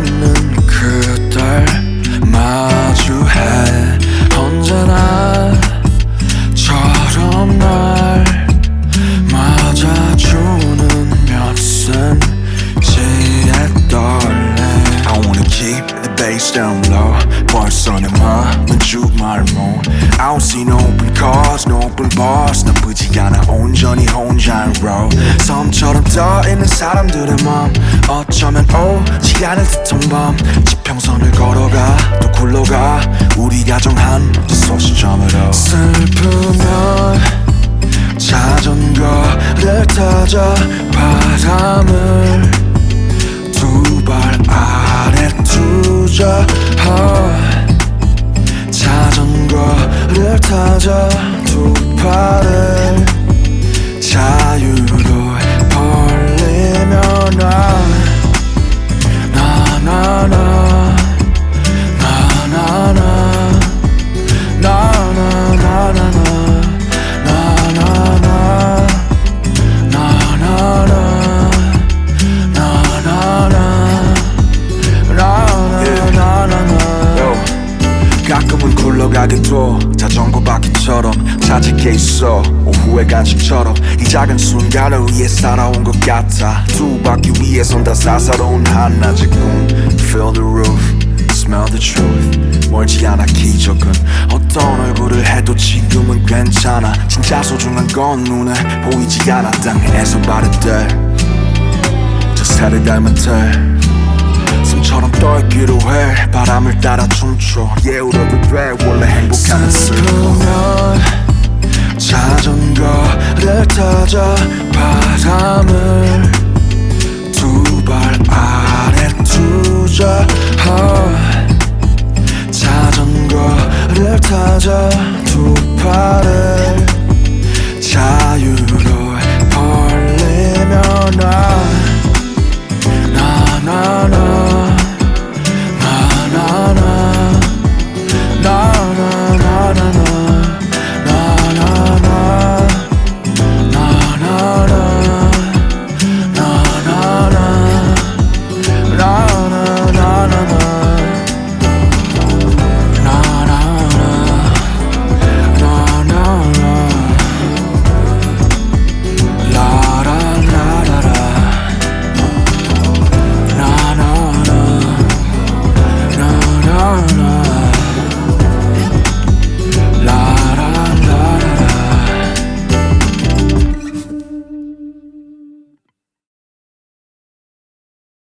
없는 그댈 마주해 언제나 저런 날 맞아주는 몇 센치의 떨림 I wanna keep the bass down low 벌써 내 맘은 주말 뭐 I don't see no open cars, no open bars 나쁘지 않아 온전히 혼자인 road 섬처럼 떠있는 사람들의 맘 어쩌면 오지 않을 듯한 밤. 지평선을 걸어가 또 굴러가. 우리 가 정 한 소시점으로. 슬프면 자전거를 타자. 바람을 두 발 아래 두자. 아, 자전거를 타자. 두 팔을 자유 굴러가게도 자전거 바퀴처럼 자질 게 있어. 오후의 간식처럼 이 작은 순간을 위해 살아온 것 같아. 두 바퀴 위에 선다 사사로운 한낮의 꿈 Feel the roof, smell the truth. 멀지 않아 기적은. 어떤 얼굴을 해도 지금은 괜찮아. 진짜 소중한 건 눈에 보이지 않아. 땅에서 바를 때저 새를 닮은 때 떠있기로 해. 바람을 따라 춤춰. 예우려도 돼. 원래 행복하는 슬프면 자전거를 타자